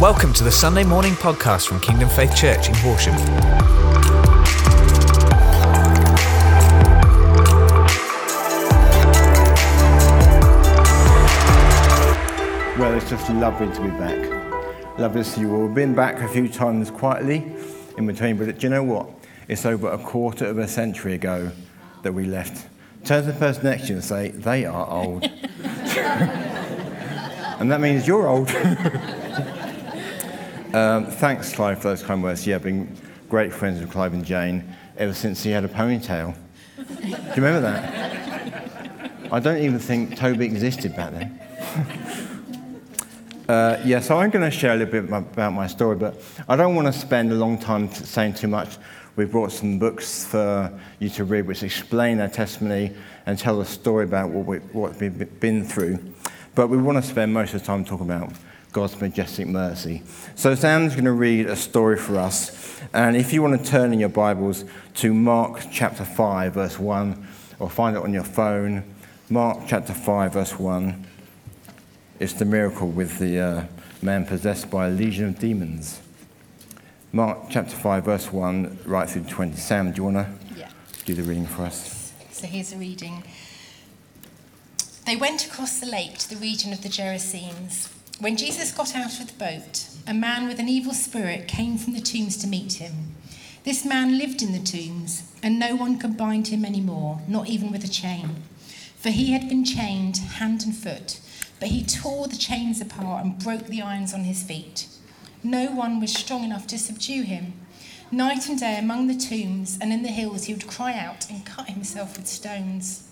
Welcome to the Sunday morning podcast from Kingdom Faith Church in Horsham. Well, it's just lovely to be back. Lovely to see you all. We've been back a few times quietly in between, but do you know what? It's over a quarter of a century ago that we left. Turn to the person next to you and say, they are old. and that means you're old. um, thanks, Clive, for those kind words. Yeah, I've been great friends with Clive and Jane ever since he had a ponytail. Do you remember that? I don't even think Toby existed back then. Uh, yeah, so I'm going to share a little bit about my story, but I don't want to spend a long time saying too much. We've brought some books for you to read which explain our testimony and tell the story about what, we, what we've been through. But we want to spend most of the time talking about God's majestic mercy. So Sam's going to read a story for us. And if you want to turn in your Bibles to Mark chapter 5, verse 1, or find it on your phone, Mark chapter 5, verse 1. It's the miracle with the uh, man possessed by a legion of demons. Mark chapter 5, verse 1, right through 20. Sam, do you want to Yeah. do the reading for us? So here's a reading. They went across the lake to the region of the Gerasenes. When Jesus got out of the boat, a man with an evil spirit came from the tombs to meet him. This man lived in the tombs, and no one could bind him anymore, not even with a chain. For he had been chained hand and foot, but he tore the chains apart and broke the irons on his feet. No one was strong enough to subdue him. Night and day among the tombs and in the hills, he would cry out and cut himself with stones.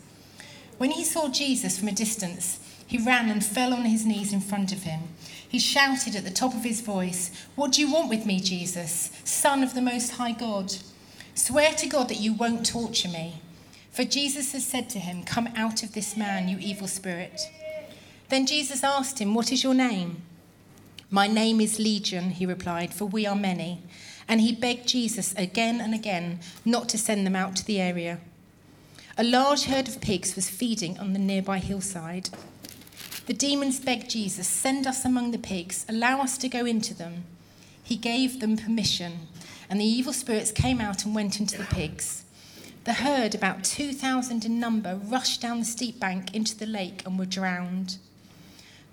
When he saw Jesus from a distance, he ran and fell on his knees in front of him. He shouted at the top of his voice, What do you want with me, Jesus, Son of the Most High God? Swear to God that you won't torture me. For Jesus had said to him, Come out of this man, you evil spirit. Then Jesus asked him, What is your name? My name is Legion, he replied, for we are many. And he begged Jesus again and again not to send them out to the area. A large herd of pigs was feeding on the nearby hillside. The demons begged Jesus, Send us among the pigs, allow us to go into them. He gave them permission, and the evil spirits came out and went into the pigs. The herd, about 2,000 in number, rushed down the steep bank into the lake and were drowned.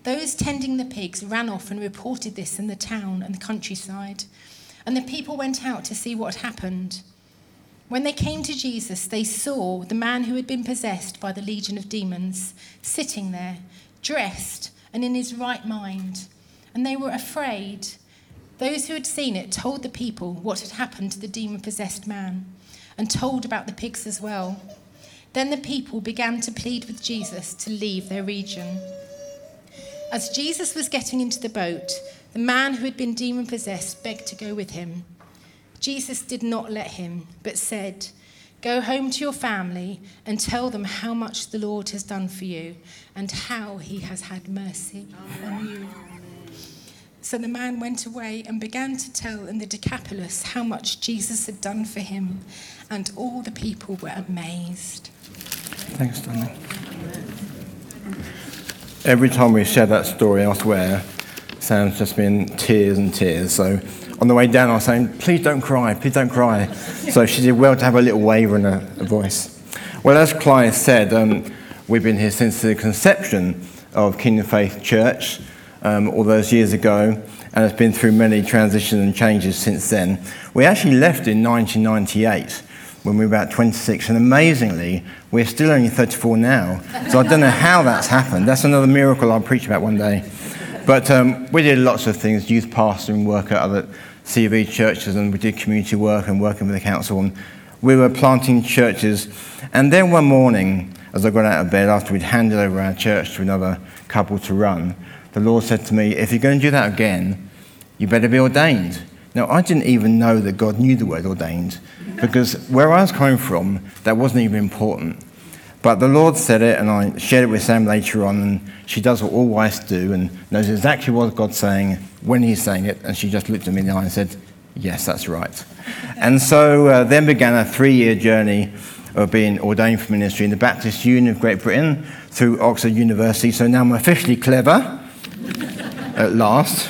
Those tending the pigs ran off and reported this in the town and the countryside, and the people went out to see what happened. When they came to Jesus, they saw the man who had been possessed by the legion of demons sitting there, dressed and in his right mind, and they were afraid. Those who had seen it told the people what had happened to the demon possessed man and told about the pigs as well. Then the people began to plead with Jesus to leave their region. As Jesus was getting into the boat, the man who had been demon possessed begged to go with him. Jesus did not let him, but said, Go home to your family and tell them how much the Lord has done for you and how he has had mercy on you. So the man went away and began to tell in the Decapolis how much Jesus had done for him, and all the people were amazed. Thanks, Stanley. Every time we share that story elsewhere, Sam's just been tears and tears. So on the way down, I was saying, please don't cry, please don't cry. so she did well to have a little waver in her voice. Well, as Clive said, um, we've been here since the conception of Kingdom Faith Church um, all those years ago, and it's been through many transitions and changes since then. We actually left in 1998 when we were about 26, and amazingly, we're still only 34 now. So I don't know how that's happened. That's another miracle I'll preach about one day. But um, we did lots of things, youth pastoring work at other CV churches, and we did community work and working with the council. And we were planting churches. And then one morning, as I got out of bed after we'd handed over our church to another couple to run, the Lord said to me, If you're going to do that again, you better be ordained. Now, I didn't even know that God knew the word ordained because where I was coming from, that wasn't even important. But the Lord said it, and I shared it with Sam later on, and she does what all wives do and knows exactly what God's saying when He's saying it. And she just looked at me in the eye and said, Yes, that's right. And so uh, then began a three year journey of being ordained for ministry in the Baptist Union of Great Britain through Oxford University. So now I'm officially clever at last.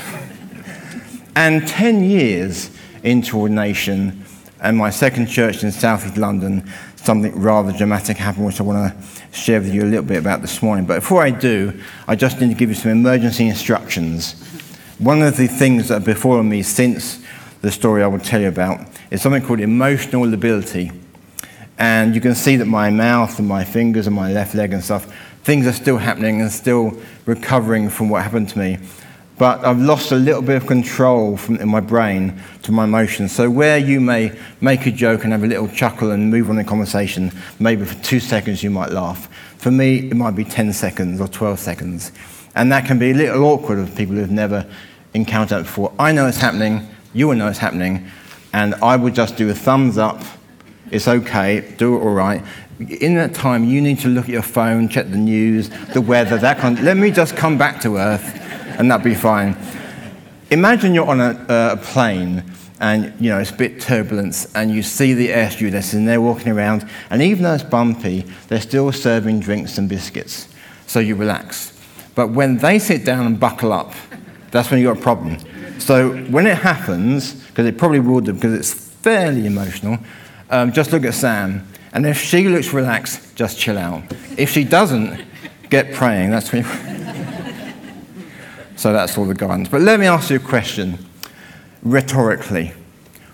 And 10 years into ordination, and my second church in South East London, something rather dramatic happened, which I want to share with you a little bit about this morning. But before I do, I just need to give you some emergency instructions. One of the things that have befallen me since the story I will tell you about is something called emotional lability. And you can see that my mouth and my fingers and my left leg and stuff, things are still happening and still recovering from what happened to me but I've lost a little bit of control from, in my brain to my emotions. So, where you may make a joke and have a little chuckle and move on the conversation, maybe for two seconds you might laugh. For me, it might be 10 seconds or 12 seconds. And that can be a little awkward with people who've never encountered it before. I know it's happening, you will know it's happening, and I would just do a thumbs up. It's okay, do it all right. In that time, you need to look at your phone, check the news, the weather, that kind of, Let me just come back to earth and that'd be fine. Imagine you're on a, a plane and you know it's a bit turbulence and you see the air stewardess and they're walking around and even though it's bumpy they're still serving drinks and biscuits. So you relax. But when they sit down and buckle up that's when you've got a problem. So when it happens because it probably will do because it's fairly emotional um, just look at sam. And if she looks relaxed just chill out. If she doesn't get praying. That's when so that's all the guidance. But let me ask you a question rhetorically.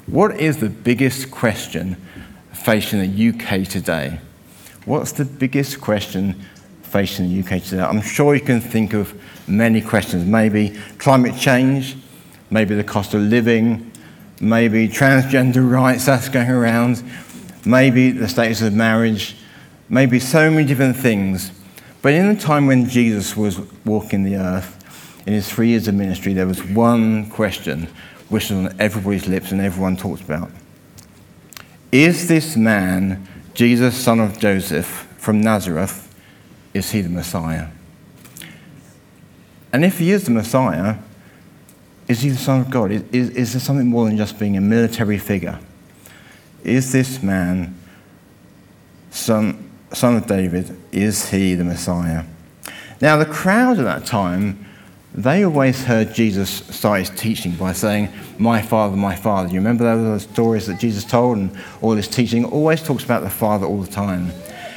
What is the biggest question facing the UK today? What's the biggest question facing the UK today? I'm sure you can think of many questions. Maybe climate change, maybe the cost of living, maybe transgender rights that's going around, maybe the status of marriage, maybe so many different things. But in the time when Jesus was walking the earth, in his three years of ministry, there was one question which was on everybody's lips and everyone talked about. Is this man, Jesus, son of Joseph, from Nazareth, is he the Messiah? And if he is the Messiah, is he the Son of God? Is, is, is there something more than just being a military figure? Is this man, son, son of David, is he the Messiah? Now, the crowd at that time they always heard Jesus start his teaching by saying, My Father, my Father. You remember those stories that Jesus told and all his teaching always talks about the Father all the time.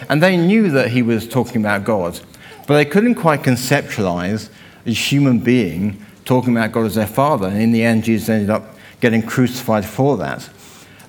And they knew that he was talking about God, but they couldn't quite conceptualize a human being talking about God as their Father. And in the end, Jesus ended up getting crucified for that.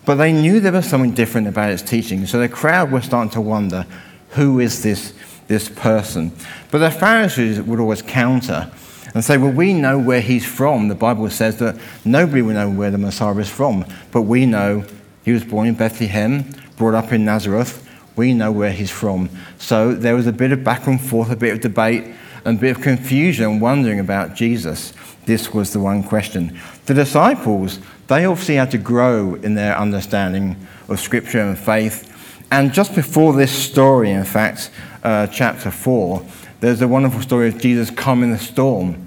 But they knew there was something different about his teaching. So the crowd were starting to wonder, who is this, this person? But the Pharisees would always counter and say, well, we know where he's from. The Bible says that nobody will know where the Messiah is from, but we know he was born in Bethlehem, brought up in Nazareth. We know where he's from. So there was a bit of back and forth, a bit of debate, and a bit of confusion, wondering about Jesus. This was the one question. The disciples, they obviously had to grow in their understanding of Scripture and faith. And just before this story, in fact, uh, chapter 4, there's a wonderful story of Jesus calming the storm.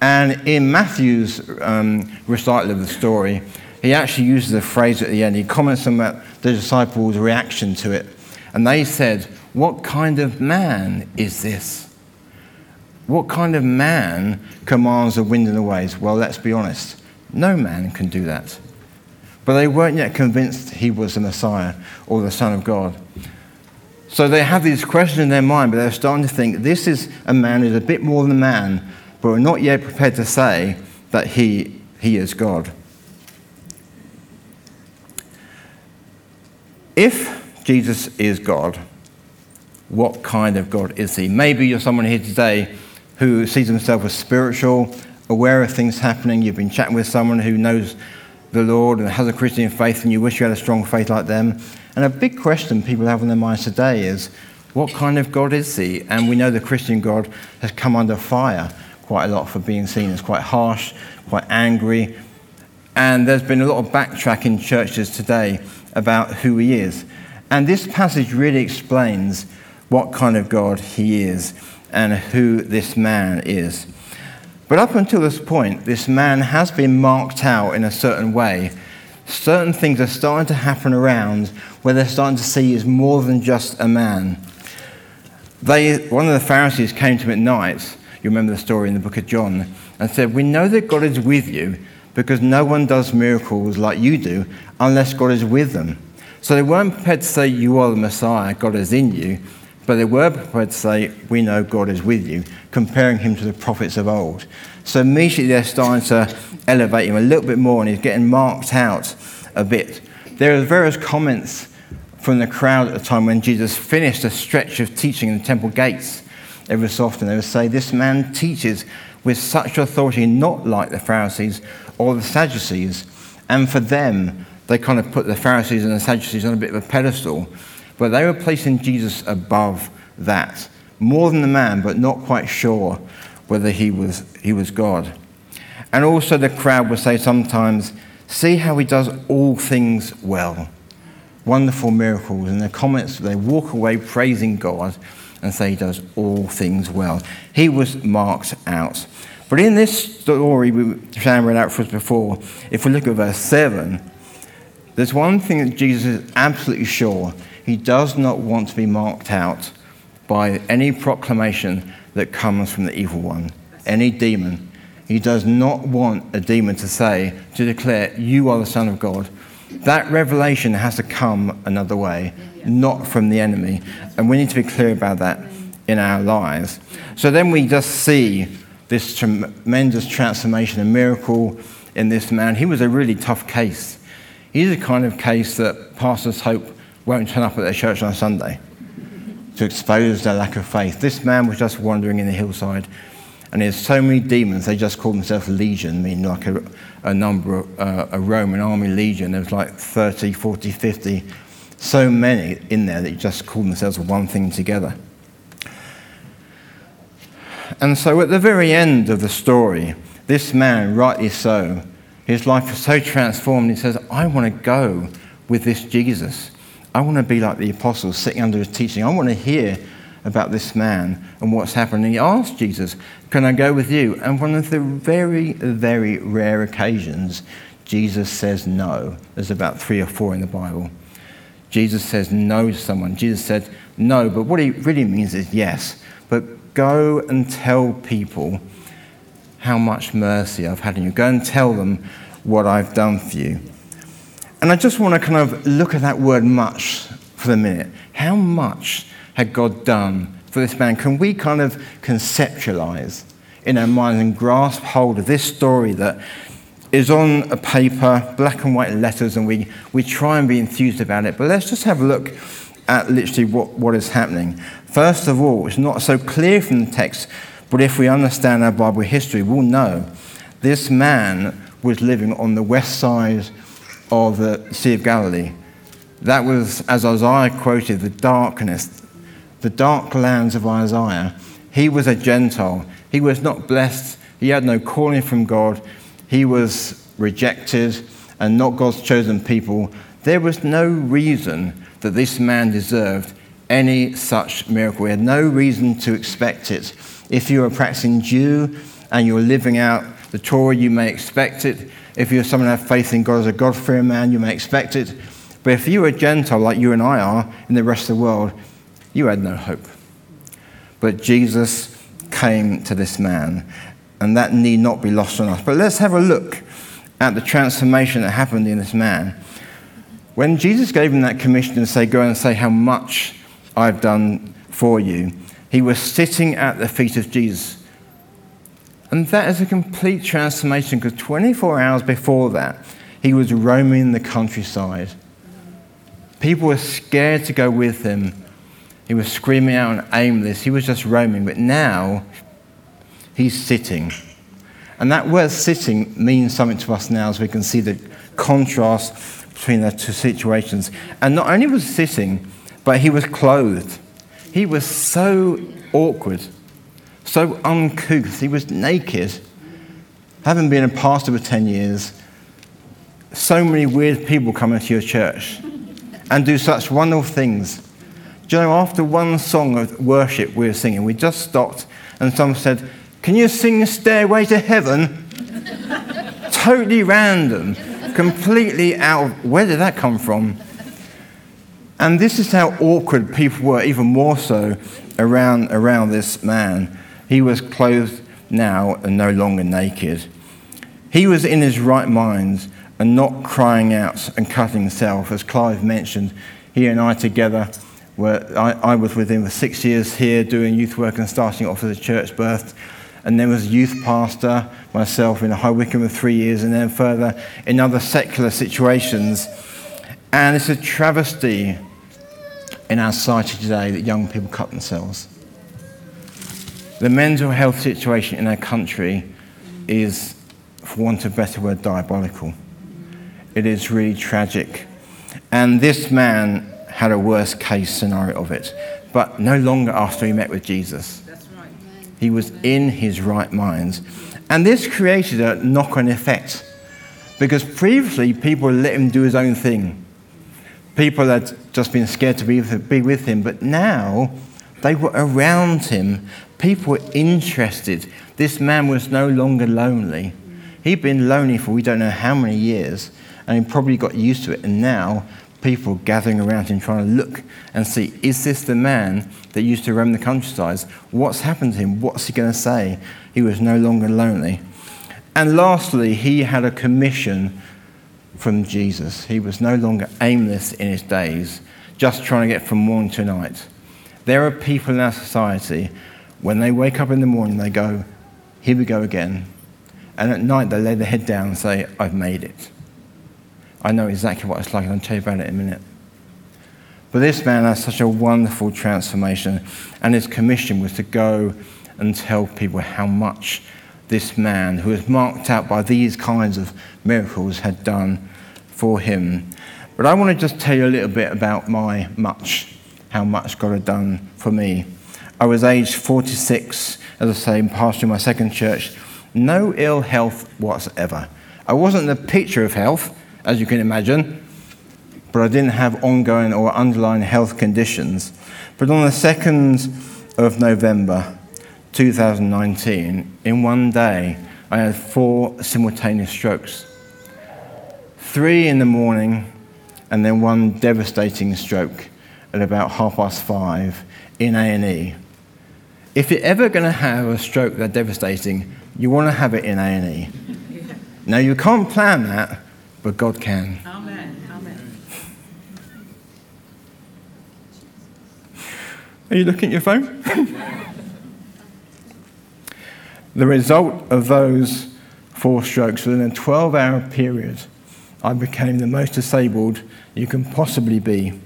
And in Matthew's um, recital of the story, he actually uses a phrase at the end. He comments on the disciples' reaction to it. And they said, What kind of man is this? What kind of man commands the wind and the waves? Well, let's be honest. No man can do that. But they weren't yet convinced he was the Messiah or the Son of God. So they have these questions in their mind, but they're starting to think this is a man who's a bit more than a man, but we're not yet prepared to say that he, he is God. If Jesus is God, what kind of God is he? Maybe you're someone here today who sees himself as spiritual, aware of things happening. You've been chatting with someone who knows the Lord and has a Christian faith, and you wish you had a strong faith like them. And a big question people have in their minds today is what kind of God is he? And we know the Christian God has come under fire quite a lot for being seen as quite harsh, quite angry. And there's been a lot of backtrack in churches today about who he is. And this passage really explains what kind of God he is and who this man is. But up until this point, this man has been marked out in a certain way certain things are starting to happen around where they're starting to see he's more than just a man. They, one of the Pharisees came to him at night, you remember the story in the book of John, and said, We know that God is with you, because no one does miracles like you do unless God is with them. So they weren't prepared to say, You are the Messiah, God is in you, but they were prepared to say, We know God is with you, comparing him to the prophets of old. So immediately they're starting to elevate him a little bit more, and he's getting marked out a bit. There are various comments from the crowd at the time when Jesus finished a stretch of teaching in the temple gates. Every so often they would say, This man teaches with such authority, not like the Pharisees or the Sadducees. And for them, they kind of put the Pharisees and the Sadducees on a bit of a pedestal, but they were placing Jesus above that, more than the man, but not quite sure whether he was, he was God. And also, the crowd would say sometimes, See how he does all things well. Wonderful miracles. And the comments, they walk away praising God and say he does all things well. He was marked out. But in this story, we Sam read out for us before, if we look at verse 7, there's one thing that Jesus is absolutely sure. He does not want to be marked out by any proclamation that comes from the evil one, any demon. He does not want a demon to say, to declare, You are the Son of God. That revelation has to come another way, not from the enemy. And we need to be clear about that in our lives. So then we just see this tremendous transformation and miracle in this man. He was a really tough case. He's the kind of case that pastors hope won't turn up at their church on Sunday to expose their lack of faith. This man was just wandering in the hillside, and there's so many demons, they just called themselves legion, meaning like a, a number, of, uh, a Roman army legion. There was like 30, 40, 50, so many in there that just called themselves one thing together. And so at the very end of the story, this man, rightly so, his life was so transformed, he says, I want to go with this Jesus. I want to be like the apostles sitting under his teaching. I want to hear about this man and what's happened. And he asked Jesus, Can I go with you? And one of the very, very rare occasions, Jesus says no. There's about three or four in the Bible. Jesus says no to someone. Jesus said no, but what he really means is yes. But Go and tell people how much mercy I've had in you. Go and tell them what I've done for you. And I just want to kind of look at that word much for a minute. How much had God done for this man? Can we kind of conceptualize in our minds and grasp hold of this story that is on a paper, black and white letters, and we, we try and be enthused about it? But let's just have a look at literally what, what is happening. First of all, it's not so clear from the text, but if we understand our Bible history, we'll know this man was living on the west side of the Sea of Galilee. That was, as Isaiah quoted, the darkness, the dark lands of Isaiah. He was a Gentile. He was not blessed. He had no calling from God. He was rejected and not God's chosen people. There was no reason that this man deserved any such miracle. He had no reason to expect it. If you're a practicing Jew and you're living out the Torah, you may expect it. If you're someone who has faith in God as a God-fearing man, you may expect it. But if you're a Gentile like you and I are in the rest of the world, you had no hope. But Jesus came to this man, and that need not be lost on us. But let's have a look at the transformation that happened in this man. When Jesus gave him that commission to say, Go and say how much I've done for you. He was sitting at the feet of Jesus. And that is a complete transformation because 24 hours before that, he was roaming the countryside. People were scared to go with him. He was screaming out and aimless. He was just roaming. But now, he's sitting. And that word sitting means something to us now as we can see the contrast between the two situations. And not only was sitting, but he was clothed. He was so awkward, so uncouth. He was naked. Having been a pastor for 10 years, so many weird people come into your church and do such wonderful things. Do you know, after one song of worship we were singing, we just stopped and someone said, Can you sing Stairway to Heaven? totally random, completely out of where did that come from? And this is how awkward people were, even more so around, around this man. He was clothed now and no longer naked. He was in his right mind and not crying out and cutting himself. As Clive mentioned, he and I together were, I, I was with him for six years here doing youth work and starting off as a church birth. And then was a youth pastor, myself in High Wycombe for three years, and then further in other secular situations. And it's a travesty in our society today that young people cut themselves. The mental health situation in our country is, for want of a better word, diabolical. It is really tragic. And this man had a worst case scenario of it, but no longer after he met with Jesus. He was in his right mind. And this created a knock on effect because previously people let him do his own thing. People had just been scared to be with, be with him, but now they were around him. People were interested. This man was no longer lonely. He'd been lonely for we don't know how many years, and he probably got used to it. And now people gathering around him trying to look and see is this the man that used to roam the countryside? What's happened to him? What's he going to say? He was no longer lonely. And lastly, he had a commission from Jesus. He was no longer aimless in his days, just trying to get from morning to night. There are people in our society, when they wake up in the morning, they go, Here we go again. And at night, they lay their head down and say, I've made it. I know exactly what it's like, and I'll tell you about it in a minute. But this man has such a wonderful transformation, and his commission was to go and tell people how much this man, who was marked out by these kinds of miracles, had done for him. But I want to just tell you a little bit about my much, how much God had done for me. I was aged 46, as I say, in pastoring my second church. No ill health whatsoever. I wasn't the picture of health, as you can imagine, but I didn't have ongoing or underlying health conditions. But on the 2nd of November 2019, in one day, I had four simultaneous strokes. Three in the morning, and then one devastating stroke at about half past five in A&E. If you're ever going to have a stroke that devastating, you want to have it in A&E. Now you can't plan that, but God can. Amen. Amen. Are you looking at your phone? the result of those four strokes within a 12 hour period, I became the most disabled you can possibly be.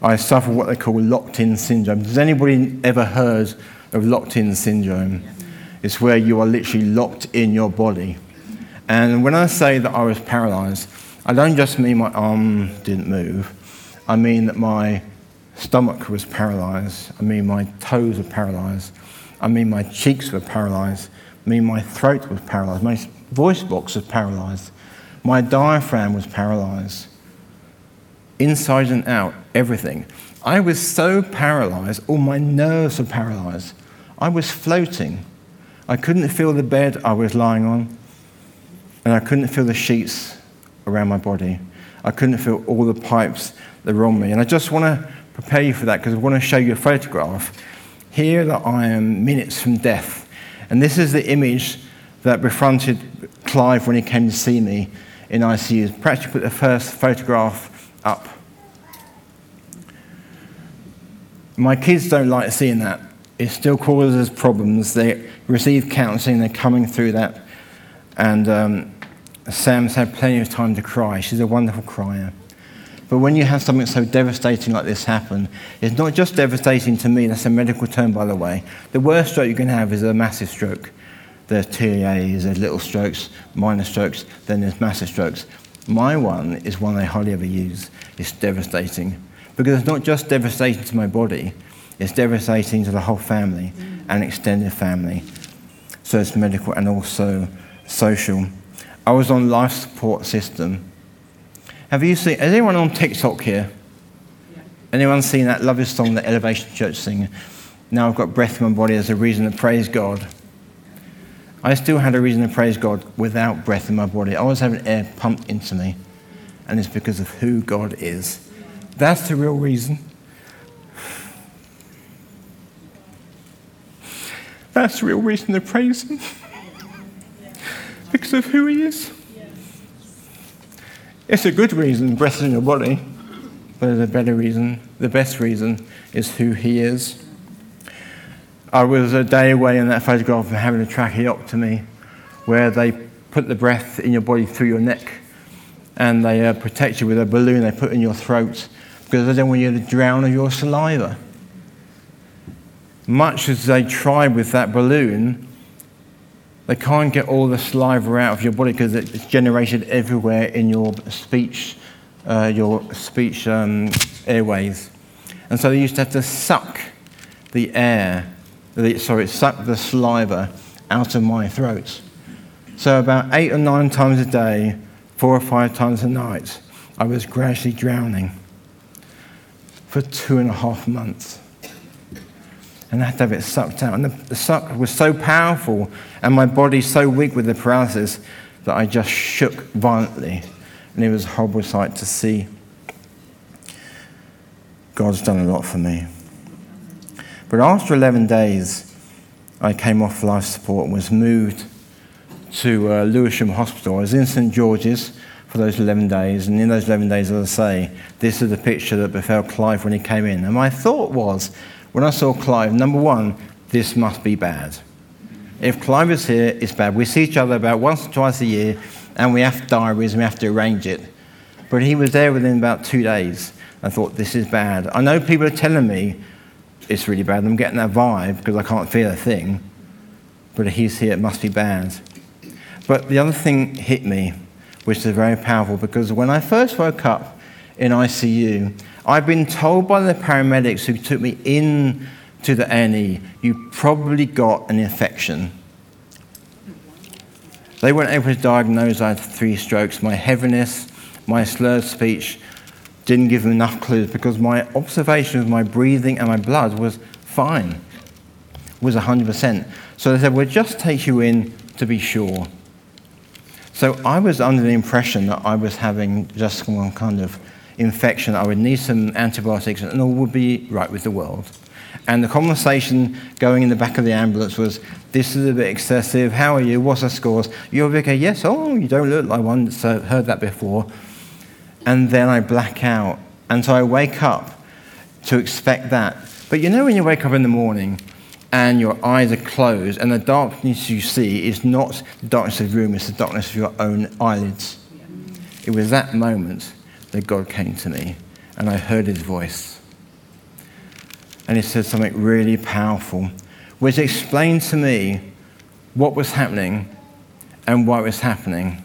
I suffer what they call locked in syndrome. Has anybody ever heard of locked in syndrome? It's where you are literally locked in your body. And when I say that I was paralyzed, I don't just mean my arm didn't move. I mean that my stomach was paralyzed. I mean my toes were paralyzed. I mean my cheeks were paralyzed. I mean my throat was paralyzed. My voice box was paralyzed. My diaphragm was paralyzed. Inside and out, everything. I was so paralyzed, all my nerves were paralyzed. I was floating. I couldn't feel the bed I was lying on and I couldn't feel the sheets around my body. I couldn't feel all the pipes that were on me. And I just want to prepare you for that because I want to show you a photograph. Here that I am minutes from death. And this is the image that befronted Clive when he came to see me in ICU. You put the first photograph up. My kids don't like seeing that. It still causes problems. They receive counseling, they're coming through that. And um, Sam's had plenty of time to cry. She's a wonderful crier. But when you have something so devastating like this happen, it's not just devastating to me, that's a medical term, by the way. The worst stroke you can have is a massive stroke. There's TIAs, there's little strokes, minor strokes, then there's massive strokes. My one is one I hardly ever use. It's devastating. Because it's not just devastating to my body, it's devastating to the whole family and extended family. So it's medical and also social. I was on life support system. Have you seen, has anyone on TikTok here? Anyone seen that lovely song that Elevation Church sing? Now I've got breath in my body as a reason to praise God. I still had a reason to praise God without breath in my body. I was having air pumped into me, and it's because of who God is. That's the real reason. That's the real reason to praise Him. of who He is. It's a good reason, breath in your body, but the better reason, the best reason, is who He is. I was a day away in that photograph from having a tracheotomy where they put the breath in your body through your neck and they uh, protect you with a balloon they put in your throat because they don't want you to drown of your saliva. Much as they try with that balloon, they can't get all the saliva out of your body because it's generated everywhere in your speech, uh, your speech um, airways. And so they used to have to suck the air, the, sorry, suck the saliva out of my throat. So about eight or nine times a day, four or five times a night, I was gradually drowning for two and a half months. And I had to have it sucked out. And the, the suck was so powerful, and my body so weak with the paralysis that I just shook violently. And it was a horrible sight to see. God's done a lot for me. But after 11 days, I came off life support and was moved to uh, Lewisham Hospital. I was in St George's for those 11 days, and in those 11 days, as I say, this is the picture that befell Clive when he came in. And my thought was, when I saw Clive, number one, this must be bad. If Clive is here, it's bad. We see each other about once or twice a year, and we have diaries and we have to arrange it. But he was there within about two days. I thought, this is bad. I know people are telling me it's really bad. I'm getting that vibe because I can't feel a thing. But he's here, it must be bad. But the other thing hit me, which is very powerful, because when I first woke up in ICU, I've been told by the paramedics who took me in to the A&E, you probably got an infection. They weren't able to diagnose I had three strokes. My heaviness, my slurred speech didn't give them enough clues because my observation of my breathing and my blood was fine, was 100%. So they said, we'll just take you in to be sure. So I was under the impression that I was having just one kind of infection. I would need some antibiotics and all would be right with the world. And the conversation going in the back of the ambulance was, This is a bit excessive. How are you? What's the scores? You're okay? Yes. Oh, you don't look like one that's uh, heard that before. And then I black out. And so I wake up to expect that. But you know, when you wake up in the morning and your eyes are closed, and the darkness you see is not the darkness of the room, it's the darkness of your own eyelids. It was that moment that God came to me, and I heard his voice. And he said something really powerful, which explained to me what was happening and why it was happening.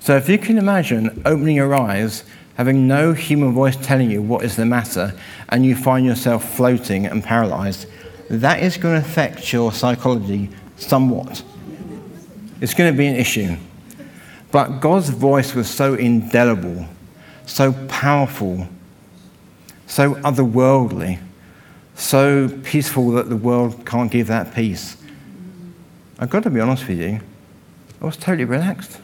So if you can imagine opening your eyes, having no human voice telling you what is the matter, and you find yourself floating and paralyzed, that is going to affect your psychology somewhat. It's going to be an issue. But God's voice was so indelible, so powerful, so otherworldly, so peaceful that the world can't give that peace. I've got to be honest with you, I was totally relaxed.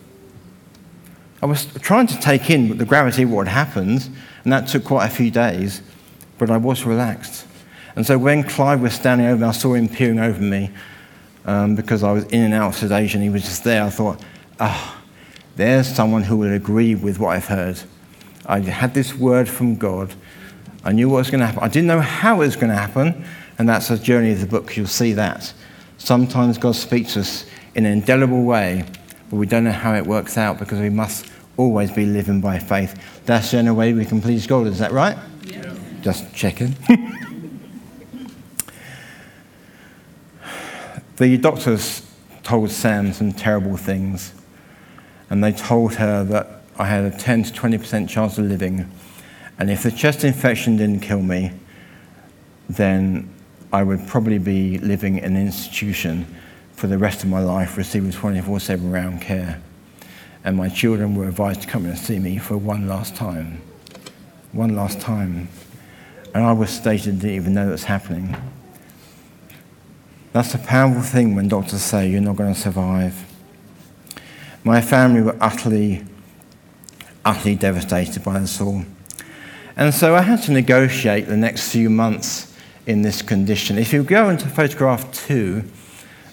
I was trying to take in the gravity of what had happened, and that took quite a few days, but I was relaxed. And so when Clive was standing over me, I saw him peering over me um, because I was in and out of sedation. He was just there. I thought, ah, oh, there's someone who will agree with what I've heard. I had this word from God. I knew what was going to happen. I didn't know how it was going to happen, and that's the journey of the book. You'll see that. Sometimes God speaks to us in an indelible way, but we don't know how it works out because we must always be living by faith. That's the only way we can please God. Is that right? Yeah. Just checking. The doctors told Sam some terrible things, and they told her that I had a 10 to 20% chance of living, and if the chest infection didn't kill me, then I would probably be living in an institution for the rest of my life, receiving 24 7 round care. And my children were advised to come and see me for one last time. One last time. And I was stated, didn't even know that was happening. That's a powerful thing when doctors say you're not going to survive. My family were utterly, utterly devastated by this all. And so I had to negotiate the next few months in this condition. If you go into photograph two,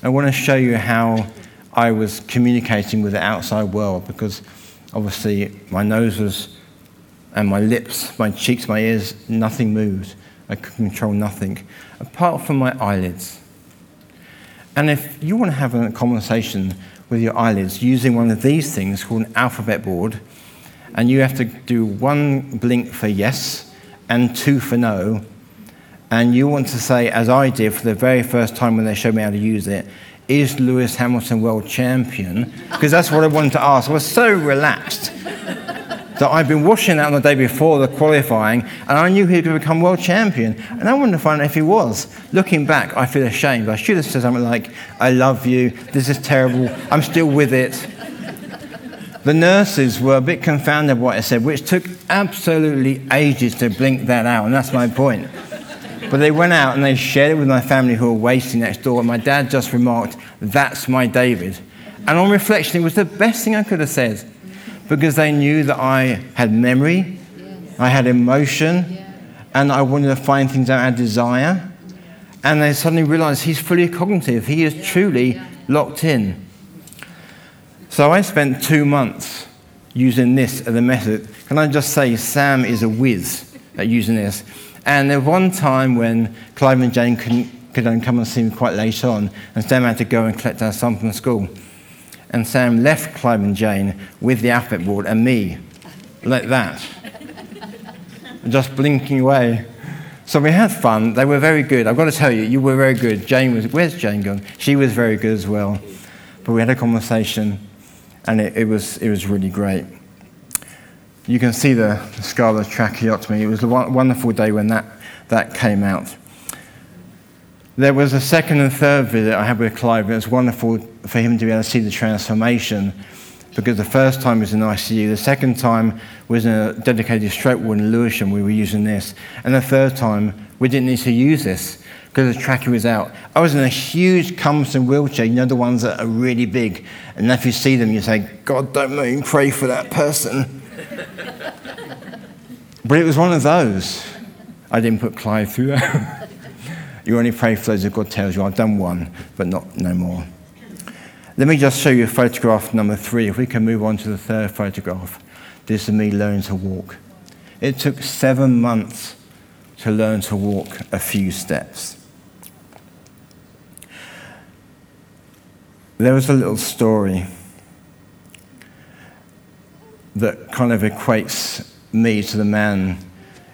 I want to show you how I was communicating with the outside world because obviously my nose was, and my lips, my cheeks, my ears, nothing moved. I could control nothing apart from my eyelids. And if you want to have a conversation with your eyelids using one of these things called an alphabet board, and you have to do one blink for yes and two for no, and you want to say, as I did for the very first time when they showed me how to use it, is Lewis Hamilton world champion? Because that's what I wanted to ask. I was so relaxed that I'd been watching that on the day before the qualifying, and I knew he would become world champion. And I wanted to find out if he was. Looking back, I feel ashamed. I should have said something like, I love you, this is terrible, I'm still with it. The nurses were a bit confounded by what I said, which took absolutely ages to blink that out, and that's my point. But they went out and they shared it with my family who were waiting next door, and my dad just remarked, That's my David. And on reflection, it was the best thing I could have said because they knew that I had memory, I had emotion, and I wanted to find things out I desire. And they suddenly realized he's fully cognitive, he is truly locked in. So I spent two months using this as a method. Can I just say, Sam is a whiz at using this. And there was one time when Clive and Jane couldn't, come and see me quite late on, and Sam had to go and collect our son from school and Sam left Clive and Jane with the alphabet board and me, like that, just blinking away. So we had fun. They were very good. I've got to tell you, you were very good. Jane was, where's Jane gone? She was very good as well. But we had a conversation, and it, it was, it was really great. You can see the, the scarlet tracheotomy. It was a wonderful day when that, that came out. There was a second and third visit I had with Clive. It was wonderful for him to be able to see the transformation because the first time was in ICU, the second time was in a dedicated stroke ward in Lewisham, we were using this, and the third time we didn't need to use this because the tracker was out. I was in a huge cumbersome wheelchair, you know the ones that are really big, and if you see them, you say, God, don't me pray for that person. but it was one of those. I didn't put Clive through that. You only pray for those that God tells you. I've done one, but not no more. Let me just show you photograph number three. If we can move on to the third photograph. This is me learning to walk. It took seven months to learn to walk a few steps. There was a little story that kind of equates me to the man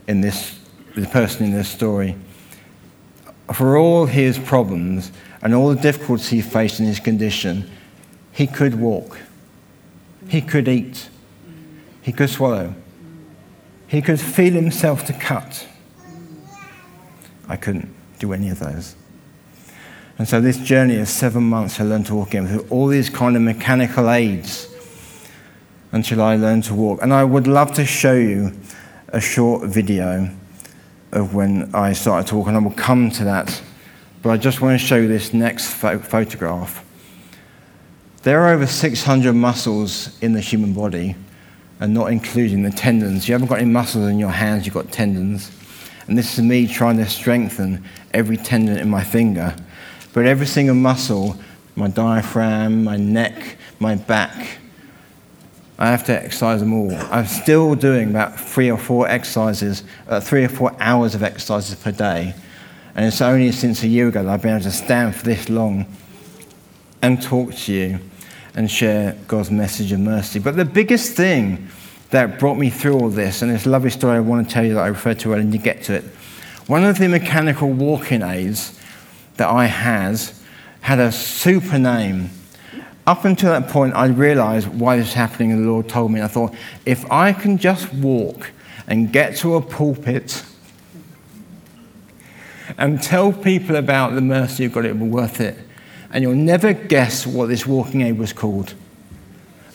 in this, the person in this story for all his problems and all the difficulties he faced in his condition, he could walk. He could eat. He could swallow. He could feel himself to cut. I couldn't do any of those. And so this journey of seven months to learn to walk again through all these kind of mechanical aids until I learned to walk. And I would love to show you a short video of when I started to walk, and I will come to that. But I just want to show you this next pho- photograph. There are over 600 muscles in the human body, and not including the tendons. You haven't got any muscles in your hands, you've got tendons. And this is me trying to strengthen every tendon in my finger. But every single muscle, my diaphragm, my neck, my back, I have to exercise them all. I'm still doing about three or four exercises, uh, three or four hours of exercises per day. And it's only since a year ago that I've been able to stand for this long and talk to you and share God's message of mercy. But the biggest thing that brought me through all this, and this lovely story I want to tell you that I referred to earlier, and you get to it. One of the mechanical walking aids that I had had a super name up until that point, I realized why this was happening, and the Lord told me. I thought, if I can just walk and get to a pulpit and tell people about the mercy of God, it will be worth it. And you'll never guess what this walking aid was called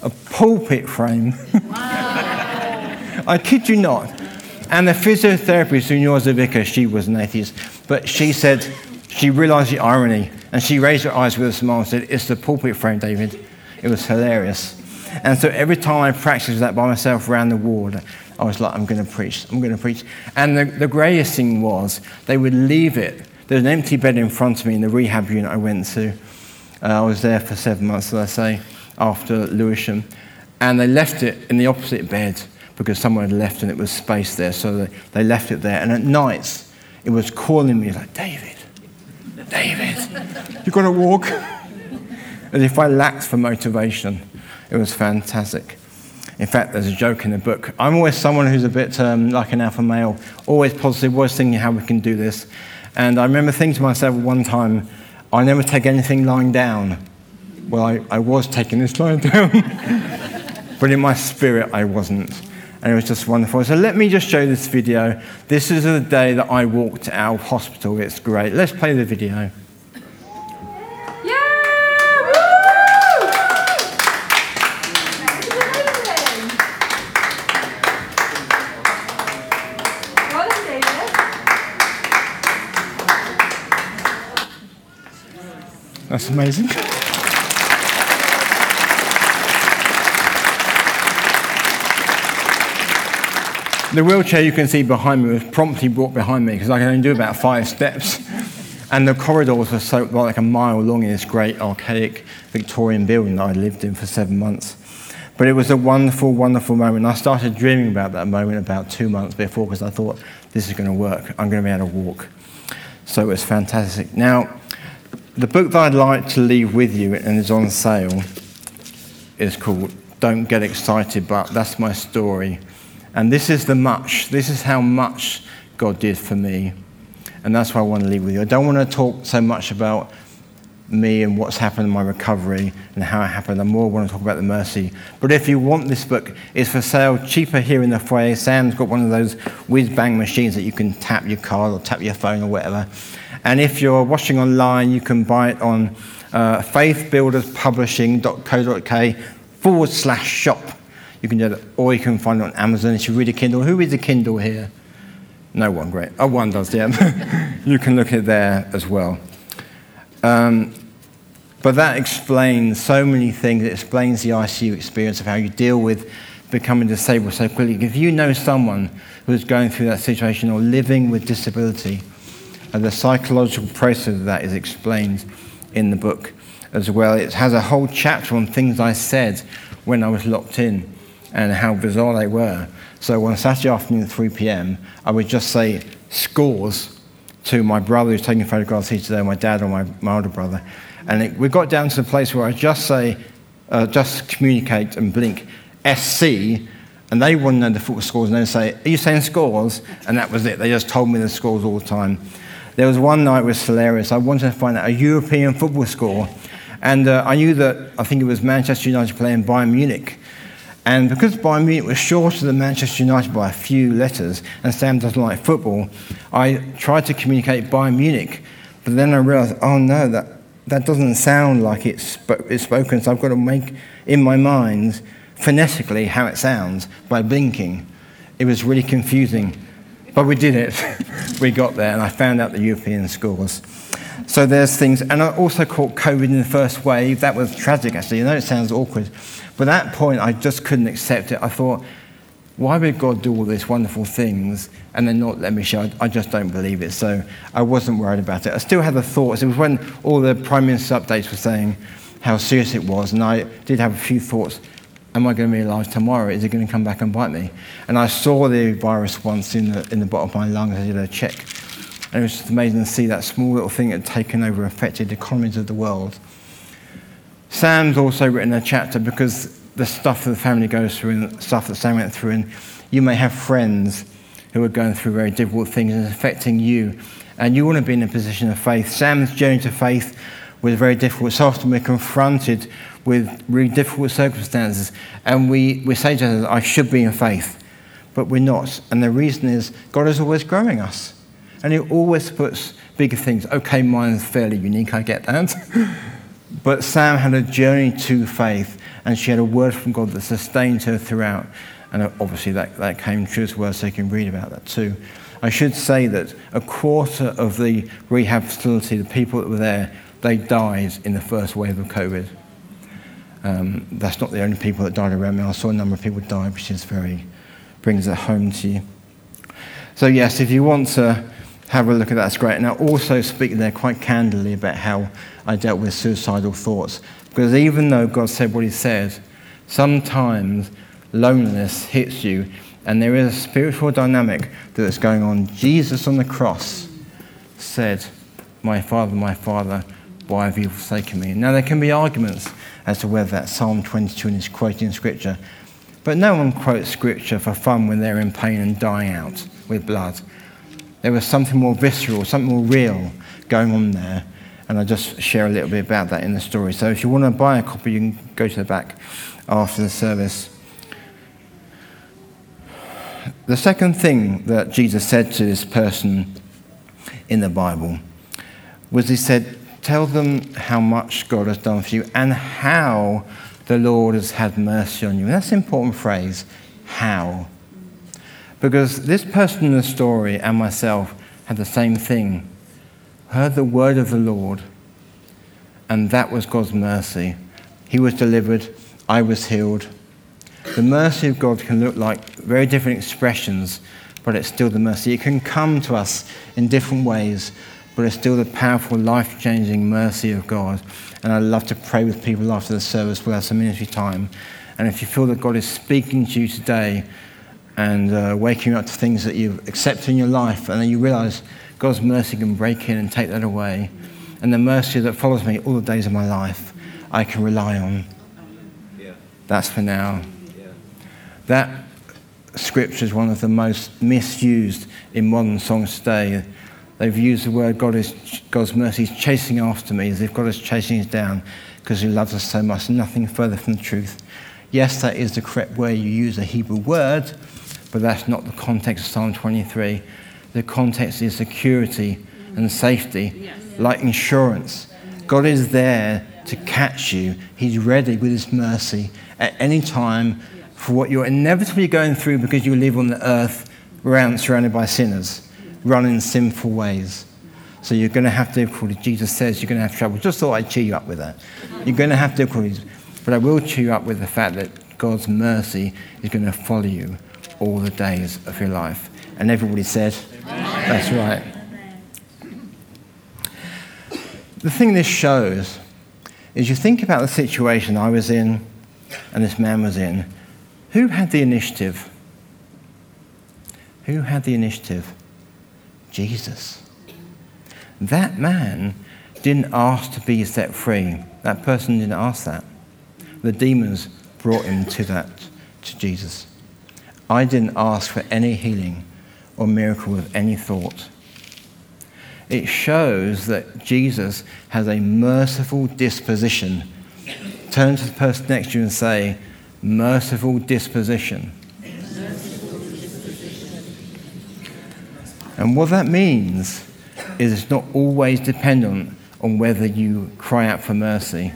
a pulpit frame. I kid you not. And the physiotherapist who knew I was a vicar, she was an atheist, but she said, she realized the irony. And she raised her eyes with a smile and said, It's the pulpit frame, David. It was hilarious. And so every time I practiced that by myself around the ward, I was like, I'm going to preach, I'm going to preach. And the, the greatest thing was, they would leave it. There was an empty bed in front of me in the rehab unit I went to. Uh, I was there for seven months, as I say, after Lewisham. And they left it in the opposite bed because someone had left and it was space there. So they, they left it there. And at nights, it was calling me like, David, David, you've got to walk. As if I lacked for motivation. It was fantastic. In fact, there's a joke in the book. I'm always someone who's a bit um, like an alpha male, always positive, always thinking how we can do this. And I remember thinking to myself one time, I never take anything lying down. Well, I, I was taking this lying down, but in my spirit, I wasn't. And it was just wonderful. So let me just show this video. This is the day that I walked out of hospital. It's great. Let's play the video. Yeah. Woo! That's amazing. The wheelchair you can see behind me was promptly brought behind me because I can only do about five steps. And the corridors were so well, like a mile long in this great archaic Victorian building that I lived in for seven months. But it was a wonderful, wonderful moment. I started dreaming about that moment about two months before because I thought, this is going to work. I'm going to be able to walk. So it was fantastic. Now, the book that I'd like to leave with you and is on sale is called Don't Get Excited, but that's my story. And this is the much. This is how much God did for me. And that's why I want to leave with you. I don't want to talk so much about me and what's happened in my recovery and how it happened. I more want to talk about the mercy. But if you want this book, it's for sale cheaper here in the foyer. Sam's got one of those whiz bang machines that you can tap your card or tap your phone or whatever. And if you're watching online, you can buy it on uh, faithbuilderspublishing.co.uk forward slash shop. You can do it, or you can find it on Amazon if you read a Kindle. Who reads a Kindle here? No one, great. Oh, one does, yeah. you can look at it there as well. Um, but that explains so many things. It explains the ICU experience of how you deal with becoming disabled so quickly. If you know someone who's going through that situation or living with disability, and the psychological process of that is explained in the book as well. It has a whole chapter on things I said when I was locked in and how bizarre they were. So on Saturday afternoon at 3 p.m., I would just say scores to my brother who's taking photographs here today, my dad or my, my older brother. And it, we got down to the place where I just say, uh, just communicate and blink SC, and they wouldn't know the football scores, and they'd say, Are you saying scores? And that was it. They just told me the scores all the time. There was one night was hilarious. I wanted to find out a European football score, and uh, I knew that I think it was Manchester United playing Bayern Munich. And because Bayern Munich was shorter than Manchester United by a few letters, and Sam doesn't like football, I tried to communicate Bayern Munich. But then I realized, oh no, that, that doesn't sound like it's, it's spoken, so I've got to make in my mind phonetically how it sounds by blinking. It was really confusing. But we did it. we got there, and I found out the European scores. So there's things, and I also caught COVID in the first wave. That was tragic, actually. I know it sounds awkward, but at that point, I just couldn't accept it. I thought, why would God do all these wonderful things and then not let me show? I just don't believe it. So I wasn't worried about it. I still had the thoughts. It was when all the Prime Minister updates were saying how serious it was, and I did have a few thoughts. Am I going to be alive tomorrow? Is it going to come back and bite me? And I saw the virus once in the, in the bottom of my lungs. I did a check. And it was just amazing to see that small little thing had taken over, affected economies of the world. Sam's also written a chapter because the stuff that the family goes through and stuff that Sam went through, and you may have friends who are going through very difficult things and affecting you, and you want to be in a position of faith. Sam's journey to faith was very difficult. So often we're confronted with really difficult circumstances, and we, we say to ourselves, I should be in faith, but we're not. And the reason is God is always growing us, and He always puts bigger things. Okay, mine's fairly unique, I get that. But Sam had a journey to faith, and she had a word from God that sustained her throughout. And obviously, that, that came true as well, so you can read about that too. I should say that a quarter of the rehab facility, the people that were there, they died in the first wave of COVID. Um, that's not the only people that died around me. I saw a number of people die, which is very, brings it home to you. So, yes, if you want to have a look at that. That's great. And also speak there quite candidly about how I dealt with suicidal thoughts. Because even though God said what He said, sometimes loneliness hits you, and there is a spiritual dynamic that is going on. Jesus on the cross said, My Father, my Father, why have you forsaken me? Now, there can be arguments as to whether that Psalm 22 is quoting Scripture, but no one quotes Scripture for fun when they're in pain and dying out with blood. There was something more visceral, something more real going on there. And I'll just share a little bit about that in the story. So if you want to buy a copy, you can go to the back after the service. The second thing that Jesus said to this person in the Bible was he said, Tell them how much God has done for you and how the Lord has had mercy on you. And that's an important phrase, how. Because this person in the story and myself had the same thing heard the word of the Lord, and that was God's mercy. He was delivered, I was healed. The mercy of God can look like very different expressions, but it's still the mercy. It can come to us in different ways, but it's still the powerful, life changing mercy of God. And I love to pray with people after the service. We'll have some ministry time. And if you feel that God is speaking to you today and uh, waking up to things that you've accepted in your life, and then you realize God's mercy can break in and take that away, and the mercy that follows me all the days of my life, I can rely on. Yeah. That's for now. Yeah. That scripture is one of the most misused in modern songs today. They've used the word God is, God's mercy is chasing after me as if God is chasing us down because he loves us so much. Nothing further from the truth. Yes, that is the correct way you use a Hebrew word, but that's not the context of Psalm 23. The context is security and safety, like insurance. God is there to catch you. He's ready with his mercy at any time for what you're inevitably going through because you live on the earth around surrounded by sinners running sinful ways. So you're going to have difficulties. Jesus says you're going to have trouble. Just thought I'd cheer you up with that. You're going to have difficulties, but I will cheer you up with the fact that God's mercy is going to follow you all the days of your life. And everybody said, Amen. That's right. The thing this shows is you think about the situation I was in and this man was in. Who had the initiative? Who had the initiative? Jesus. That man didn't ask to be set free. That person didn't ask that. The demons brought him to that, to Jesus. I didn't ask for any healing or miracle of any thought. It shows that Jesus has a merciful disposition. Turn to the person next to you and say, merciful disposition. And what that means is it's not always dependent on whether you cry out for mercy.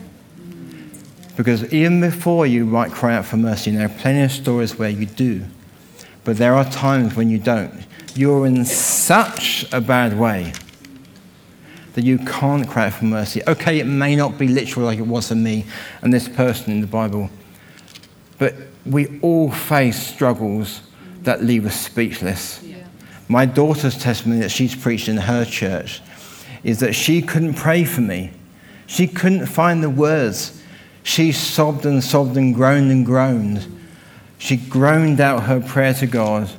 Because even before you might cry out for mercy, there are plenty of stories where you do. But there are times when you don't. You're in such a bad way that you can't cry out for mercy. Okay, it may not be literal like it was for me and this person in the Bible, but we all face struggles that leave us speechless. My daughter's testimony that she's preached in her church is that she couldn't pray for me. She couldn't find the words. She sobbed and sobbed and groaned and groaned. She groaned out her prayer to God.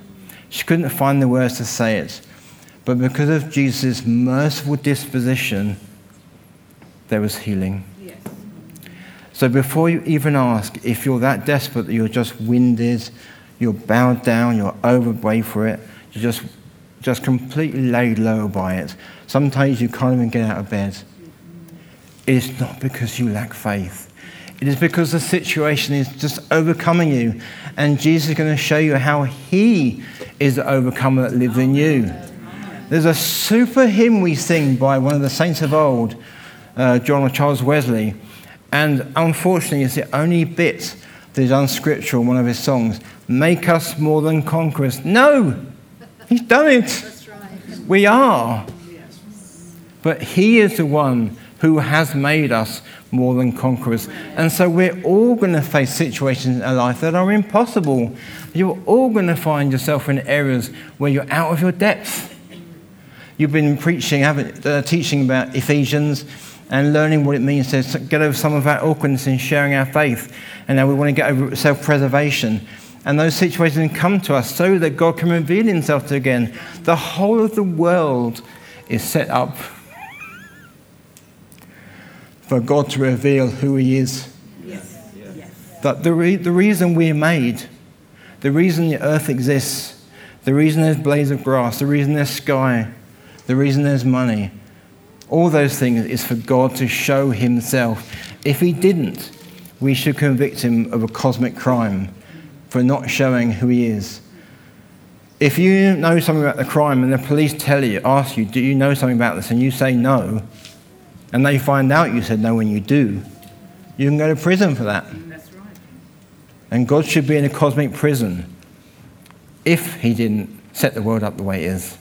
She couldn't find the words to say it. But because of Jesus' merciful disposition, there was healing. Yes. So before you even ask, if you're that desperate that you're just winded, you're bowed down, you're overweight for it, you're just just completely laid low by it. Sometimes you can't even get out of bed. It is not because you lack faith. It is because the situation is just overcoming you. And Jesus is going to show you how He is the overcomer that lives in you. There's a super hymn we sing by one of the saints of old, uh, John or Charles Wesley. And unfortunately, it's the only bit that is unscriptural in one of his songs. Make us more than conquerors. No! He's done it. We are. But He is the one who has made us more than conquerors. And so we're all going to face situations in our life that are impossible. You're all going to find yourself in areas where you're out of your depth. You've been preaching, uh, teaching about Ephesians and learning what it means to get over some of our awkwardness in sharing our faith. And now we want to get over self preservation. And those situations come to us so that God can reveal himself to again. The whole of the world is set up for God to reveal who he is. Yes. That the, re- the reason we're made, the reason the earth exists, the reason there's blades of grass, the reason there's sky, the reason there's money, all those things is for God to show himself. If he didn't, we should convict him of a cosmic crime for not showing who he is. If you know something about the crime and the police tell you, ask you, do you know something about this, and you say no, and they find out you said no when you do, you can go to prison for that. That's right. And God should be in a cosmic prison if he didn't set the world up the way it is.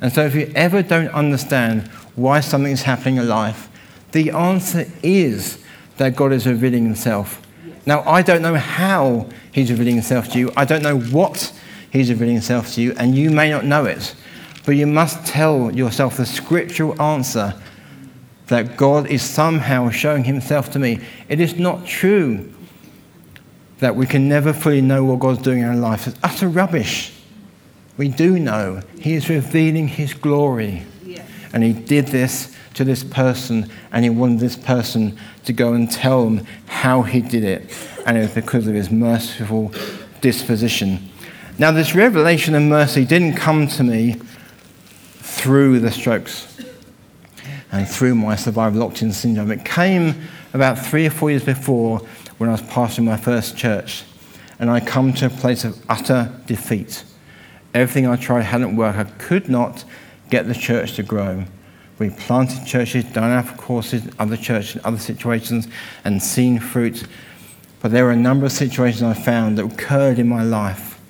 And so if you ever don't understand why something is happening in life, the answer is that God is revealing himself now, I don't know how he's revealing himself to you. I don't know what he's revealing himself to you, and you may not know it. But you must tell yourself the scriptural answer that God is somehow showing himself to me. It is not true that we can never fully know what God's doing in our life. It's utter rubbish. We do know He is revealing His glory. And He did this to this person, and he wanted this person to go and tell them how he did it. And it was because of his merciful disposition. Now, this revelation of mercy didn't come to me through the strokes and through my survival in syndrome. It came about three or four years before when I was pastoring my first church. And I come to a place of utter defeat. Everything I tried hadn't worked. I could not get the church to grow. We planted churches, done our courses, other churches, other situations, and seen fruit. But there were a number of situations I found that occurred in my life,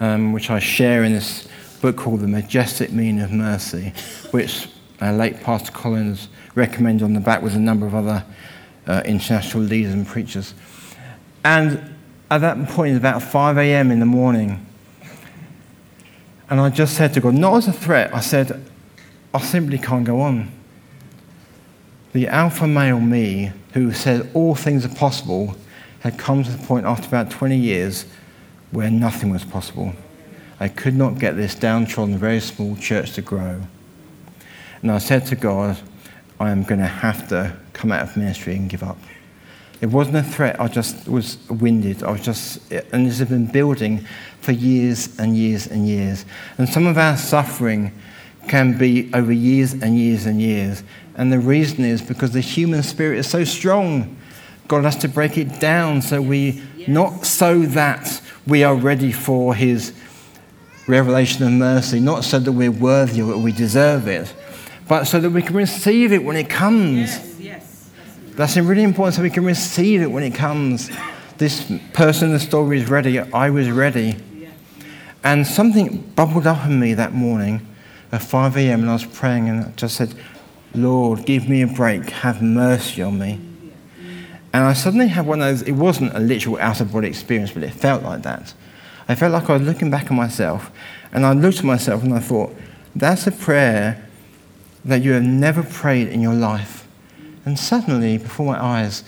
um, which I share in this book called The Majestic Meaning of Mercy, which our late Pastor Collins recommended on the back with a number of other uh, international leaders and preachers. And at that point, about 5 a.m. in the morning, and I just said to God, not as a threat, I said, I simply can't go on. The alpha male me, who said all things are possible, had come to the point after about 20 years where nothing was possible. I could not get this downtrodden, very small church to grow. And I said to God, I am going to have to come out of ministry and give up. It wasn't a threat, I just was winded. I was just, and this has been building for years and years and years. And some of our suffering can be over years and years and years. And the reason is because the human spirit is so strong. God has to break it down so we, not so that we are ready for His revelation of mercy, not so that we're worthy or we deserve it, but so that we can receive it when it comes. Yes, yes. That's really important so we can receive it when it comes. This person in the story is ready. I was ready. And something bubbled up in me that morning at 5 a.m. and I was praying and I just said, Lord, give me a break, have mercy on me. And I suddenly had one of those, it wasn't a literal out of body experience, but it felt like that. I felt like I was looking back at myself and I looked at myself and I thought, that's a prayer that you have never prayed in your life. And suddenly, before my eyes,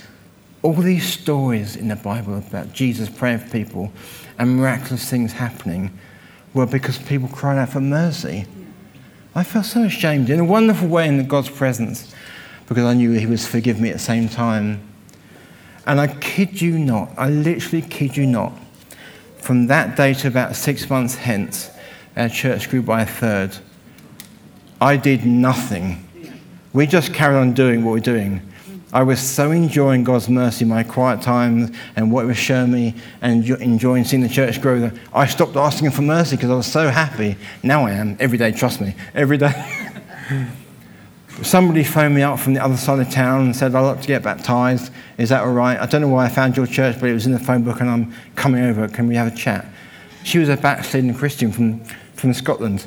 all these stories in the Bible about Jesus praying for people and miraculous things happening were because people cried out for mercy. I felt so ashamed in a wonderful way in God's presence because I knew He was forgive me at the same time. And I kid you not, I literally kid you not, from that day to about six months hence, our church grew by a third. I did nothing. We just carried on doing what we're doing. I was so enjoying God's mercy, my quiet times, and what it was showing me, and enjoying seeing the church grow that I stopped asking for mercy because I was so happy. Now I am, every day, trust me, every day. Somebody phoned me up from the other side of town and said, I'd like to get baptized. Is that all right? I don't know why I found your church, but it was in the phone book and I'm coming over. Can we have a chat? She was a backsliding Christian from, from Scotland.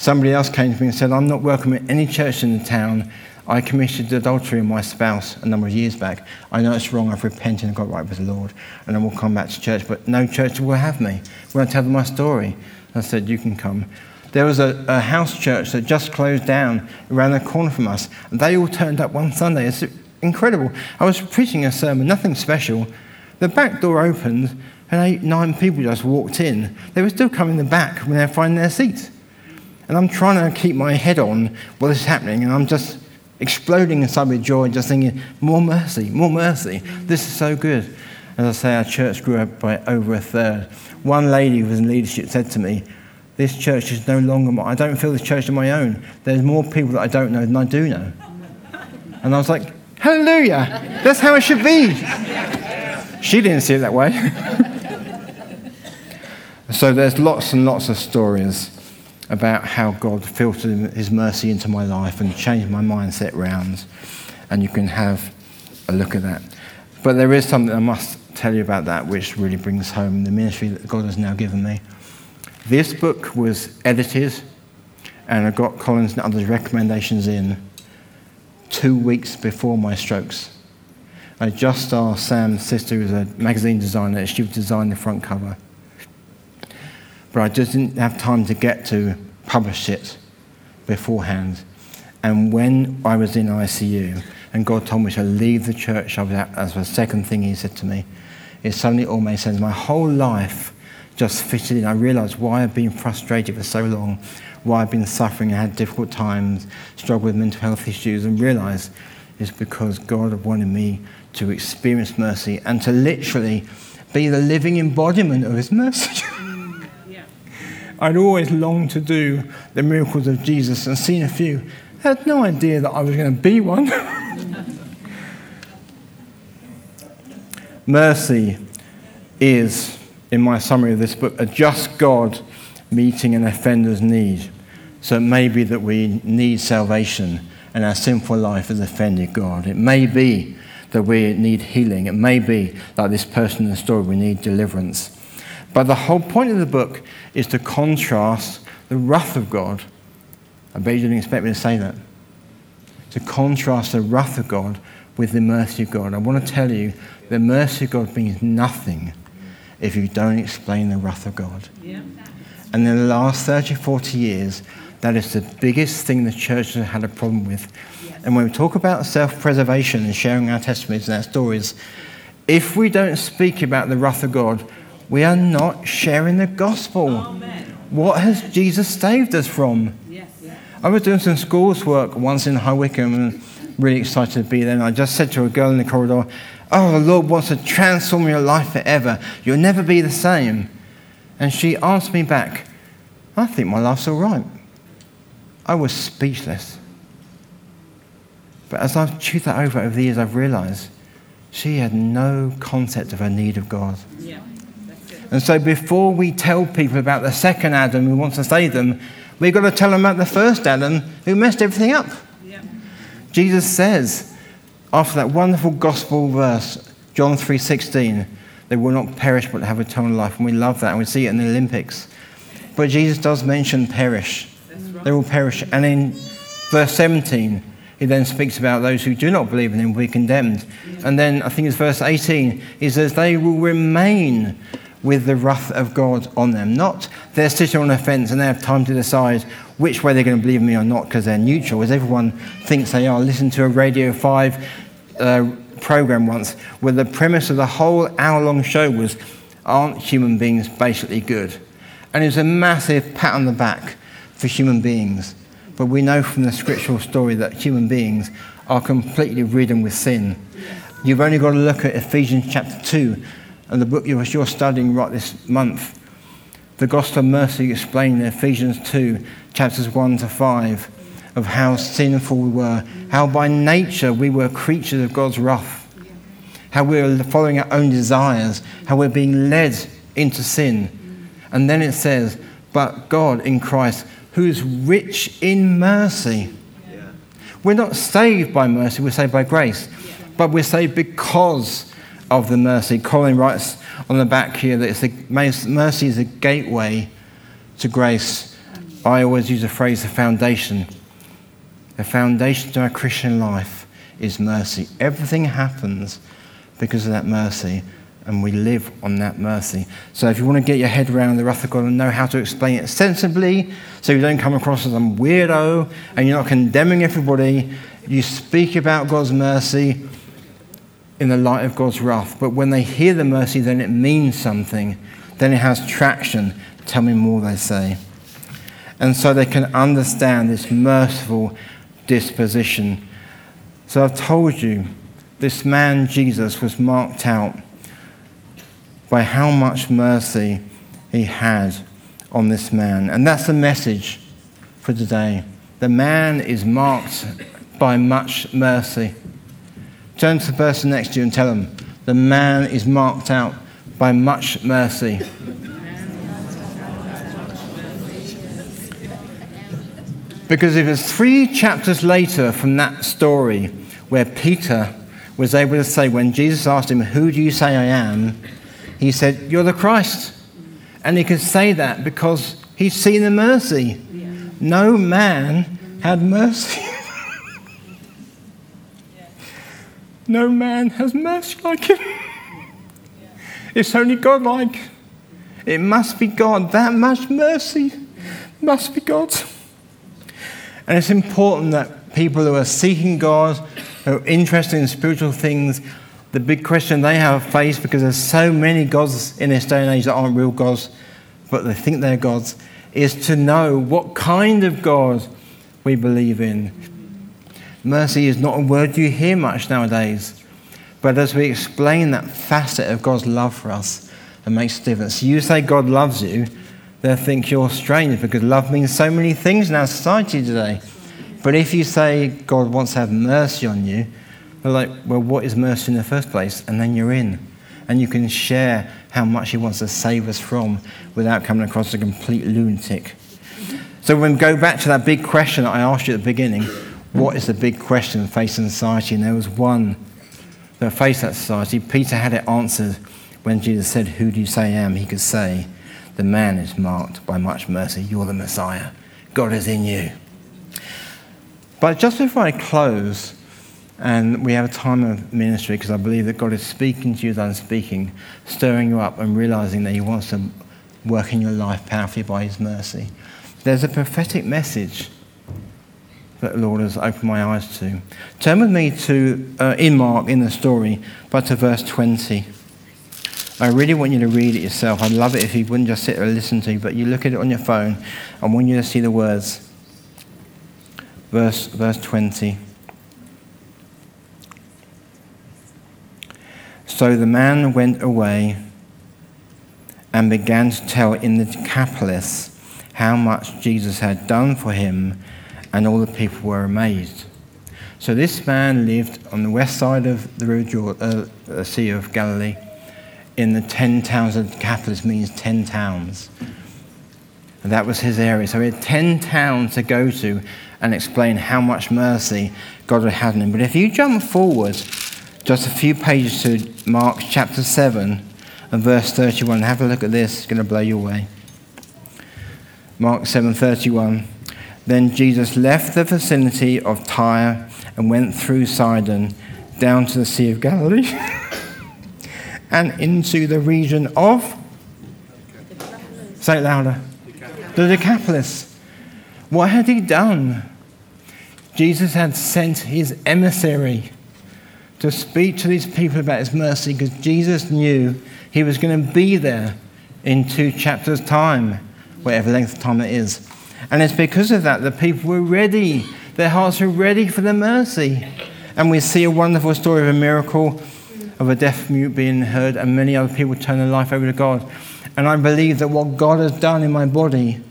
Somebody else came to me and said, I'm not welcome at any church in the town I committed adultery with my spouse a number of years back. I know it's wrong. I've repented and got right with the Lord, and I will come back to church. But no church will have me. When I tell them my story, I said, You can come. There was a, a house church that just closed down around the corner from us, and they all turned up one Sunday. It's incredible. I was preaching a sermon, nothing special. The back door opened, and eight, nine people just walked in. They were still coming the back when they were finding their seats. And I'm trying to keep my head on what is happening, and I'm just exploding inside with joy, just thinking, more mercy, more mercy. This is so good. As I say, our church grew up by over a third. One lady who was in leadership said to me, This church is no longer my, I don't feel this church is my own. There's more people that I don't know than I do know. And I was like, Hallelujah, that's how it should be. She didn't see it that way. so there's lots and lots of stories about how God filtered his mercy into my life and changed my mindset round. And you can have a look at that. But there is something I must tell you about that which really brings home the ministry that God has now given me. This book was edited, and I got Colin's and others' recommendations in two weeks before my strokes. I just asked Sam's sister, who's a magazine designer, she would design the front cover. But I just didn't have time to get to publish it beforehand. And when I was in ICU, and God told me to leave the church, I was at, as the second thing He said to me, it suddenly all made sense. My whole life just fitted in. I realized why I've been frustrated for so long, why I've been suffering I had difficult times, struggled with mental health issues, and realized it's because God wanted me to experience mercy and to literally be the living embodiment of His mercy. I'd always longed to do the miracles of Jesus and seen a few. I had no idea that I was going to be one. Mercy is, in my summary of this book, a just God meeting an offender's need. So it may be that we need salvation and our sinful life has offended God. It may be that we need healing. It may be, like this person in the story, we need deliverance. But the whole point of the book is to contrast the wrath of God. I bet you didn't expect me to say that. To contrast the wrath of God with the mercy of God. I want to tell you the mercy of God means nothing if you don't explain the wrath of God. Yeah. And in the last 30, 40 years, that is the biggest thing the church has had a problem with. And when we talk about self preservation and sharing our testimonies and our stories, if we don't speak about the wrath of God, we are not sharing the gospel. Amen. What has Jesus saved us from? Yes. I was doing some schools work once in High Wycombe and really excited to be there. And I just said to a girl in the corridor, Oh, the Lord wants to transform your life forever. You'll never be the same. And she asked me back, I think my life's all right. I was speechless. But as I've chewed that over over the years, I've realized she had no concept of her need of God. Yeah. And so before we tell people about the second Adam who wants to save them, we've got to tell them about the first Adam who messed everything up. Yeah. Jesus says, after that wonderful gospel verse, John 3:16, they will not perish but have eternal life. And we love that, and we see it in the Olympics. But Jesus does mention perish. Right. They will perish. And in verse 17, he then speaks about those who do not believe in him will be condemned. Yeah. And then I think it's verse 18, he says, they will remain with the wrath of God on them. Not they're sitting on a fence and they have time to decide which way they're going to believe me or not because they're neutral, as everyone thinks they are. Listen to a Radio 5 uh, program once where the premise of the whole hour long show was aren't human beings basically good? And it was a massive pat on the back for human beings. But we know from the scriptural story that human beings are completely ridden with sin. You've only got to look at Ephesians chapter 2 and the book you're studying right this month, the Gospel of Mercy explained in Ephesians 2, chapters 1 to 5, of how sinful we were, how by nature we were creatures of God's wrath, how we were following our own desires, how we're being led into sin. And then it says, But God in Christ, who is rich in mercy. We're not saved by mercy, we're saved by grace. But we're saved because of the mercy. Colin writes on the back here that it's the, mercy is a gateway to grace. I always use the phrase the foundation. The foundation to our Christian life is mercy. Everything happens because of that mercy. and we live on that mercy. So if you want to get your head around the wrath of God and know how to explain it sensibly, so you don't come across as some weirdo and you're not condemning everybody, you speak about God's mercy in the light of God's wrath. But when they hear the mercy, then it means something. Then it has traction. Tell me more, they say. And so they can understand this merciful disposition. So I've told you, this man Jesus was marked out by how much mercy he had on this man. And that's the message for today. The man is marked by much mercy. Turn to the person next to you and tell them, the man is marked out by much mercy. Because it was three chapters later from that story where Peter was able to say, when Jesus asked him, Who do you say I am? He said, You're the Christ. And he could say that because he's seen the mercy. No man had mercy. No man has mercy like him. It's only God like. It must be God. That much mercy must be God. And it's important that people who are seeking God, who are interested in spiritual things, the big question they have faced because there's so many gods in this day and age that aren't real gods, but they think they're gods, is to know what kind of God we believe in. Mercy is not a word you hear much nowadays, but as we explain that facet of God's love for us, it makes a difference. You say God loves you, they'll think you're strange because love means so many things in our society today. But if you say God wants to have mercy on you, they're like, well, what is mercy in the first place? And then you're in. And you can share how much He wants to save us from without coming across as a complete lunatic. So when we go back to that big question that I asked you at the beginning, what is the big question facing society? And there was one that faced that society. Peter had it answered when Jesus said, Who do you say I am? He could say, The man is marked by much mercy. You're the Messiah. God is in you. But just before I close, and we have a time of ministry because I believe that God is speaking to you as I'm speaking, stirring you up and realizing that He wants to work in your life powerfully by His mercy. There's a prophetic message that the Lord has opened my eyes to. Turn with me to, uh, in Mark, in the story, but to verse 20. I really want you to read it yourself. I'd love it if you wouldn't just sit there and listen to, but you look at it on your phone. I want you to see the words. Verse, verse 20. So the man went away and began to tell in the Decapolis how much Jesus had done for him, and all the people were amazed. So this man lived on the west side of the river, uh, the Sea of Galilee, in the ten towns of Decapolis means ten towns. And that was his area. So he had ten towns to go to and explain how much mercy God had had in him. But if you jump forward just a few pages to Mark chapter 7 and verse 31. Have a look at this, it's going to blow you away. Mark 7:31. Then Jesus left the vicinity of Tyre and went through Sidon down to the Sea of Galilee and into the region of Say it louder. The Decapolis. What had he done? Jesus had sent his emissary to speak to these people about his mercy because Jesus knew he was going to be there in two chapters' time, whatever length of time that is. And it's because of that that people were ready. Their hearts were ready for the mercy. And we see a wonderful story of a miracle of a deaf mute being heard and many other people turn their life over to God. And I believe that what God has done in my body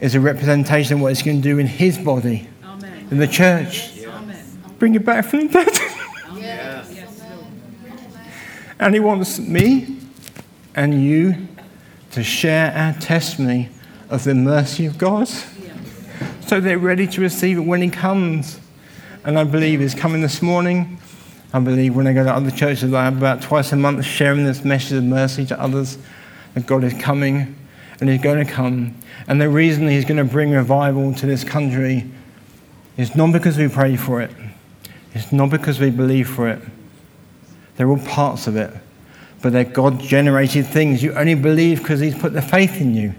is a representation of what He's going to do in His body, Amen. in the church. Amen. Bring it back from the dead. And He wants me and you to share our testimony of the mercy of God. So they're ready to receive it when He comes. And I believe He's coming this morning. I believe when I go to other churches, I have about twice a month sharing this message of mercy to others that God is coming and He's going to come. And the reason He's going to bring revival to this country is not because we pray for it, it's not because we believe for it they're all parts of it. but they're God generated things. You only believe because He's put the faith in you.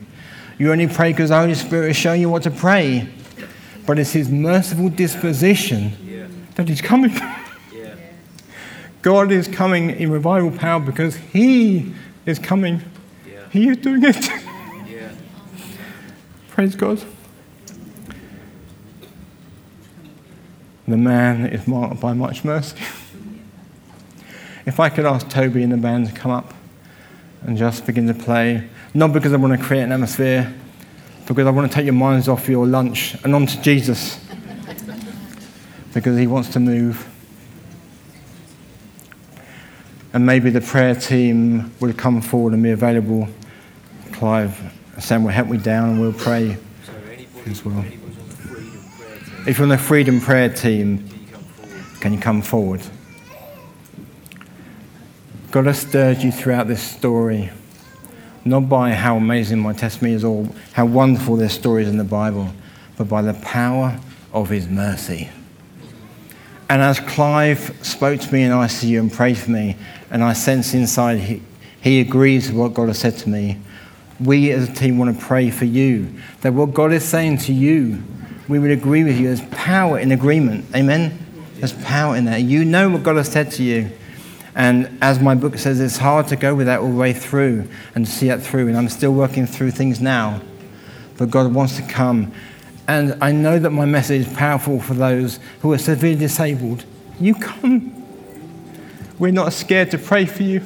You only pray because the Holy Spirit is showing you what to pray. But it's His merciful disposition Yeah. that He's coming. Yeah. God is coming in revival power because He is coming. Yeah. He is doing it. Yeah. Praise God. The man is marked by much mercy. If I could ask Toby and the band to come up and just begin to play, not because I want to create an atmosphere, because I want to take your minds off your lunch and onto Jesus, because he wants to move. And maybe the prayer team will come forward and be available. Clive, Sam will help me down and we'll pray. Anybody, As well. If you're on the Freedom Prayer team, can you come forward? God has stirred you throughout this story, not by how amazing my testimony is or how wonderful their stories in the Bible, but by the power of His mercy. And as Clive spoke to me in ICU and prayed for me, and I sense inside he, he agrees with what God has said to me, we as a team want to pray for you. That what God is saying to you, we would agree with you. There's power in agreement. Amen? There's power in that. You know what God has said to you. And as my book says, it's hard to go with that all the way through and see that through. And I'm still working through things now. But God wants to come. And I know that my message is powerful for those who are severely disabled. You come. We're not scared to pray for you.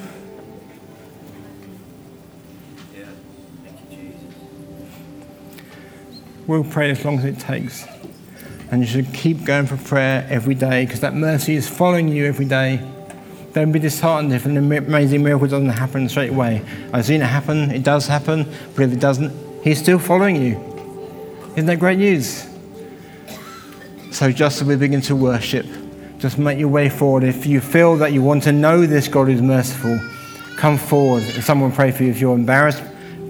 We'll pray as long as it takes. And you should keep going for prayer every day because that mercy is following you every day. Don't be disheartened if an amazing miracle doesn't happen straight away. I've seen it happen, it does happen, but if it doesn't, He's still following you. Isn't that great news? So, just as we begin to worship, just make your way forward. If you feel that you want to know this God who's merciful, come forward and someone pray for you. If you're embarrassed,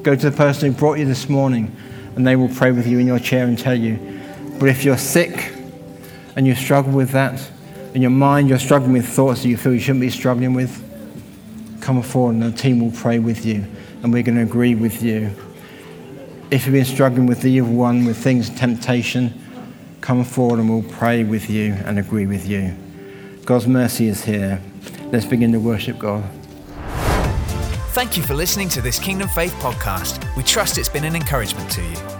go to the person who brought you this morning and they will pray with you in your chair and tell you. But if you're sick and you struggle with that, in your mind you're struggling with thoughts that you feel you shouldn't be struggling with, come forward and the team will pray with you and we're going to agree with you. If you've been struggling with the evil one, with things, temptation, come forward and we'll pray with you and agree with you. God's mercy is here. Let's begin to worship God. Thank you for listening to this Kingdom Faith podcast. We trust it's been an encouragement to you.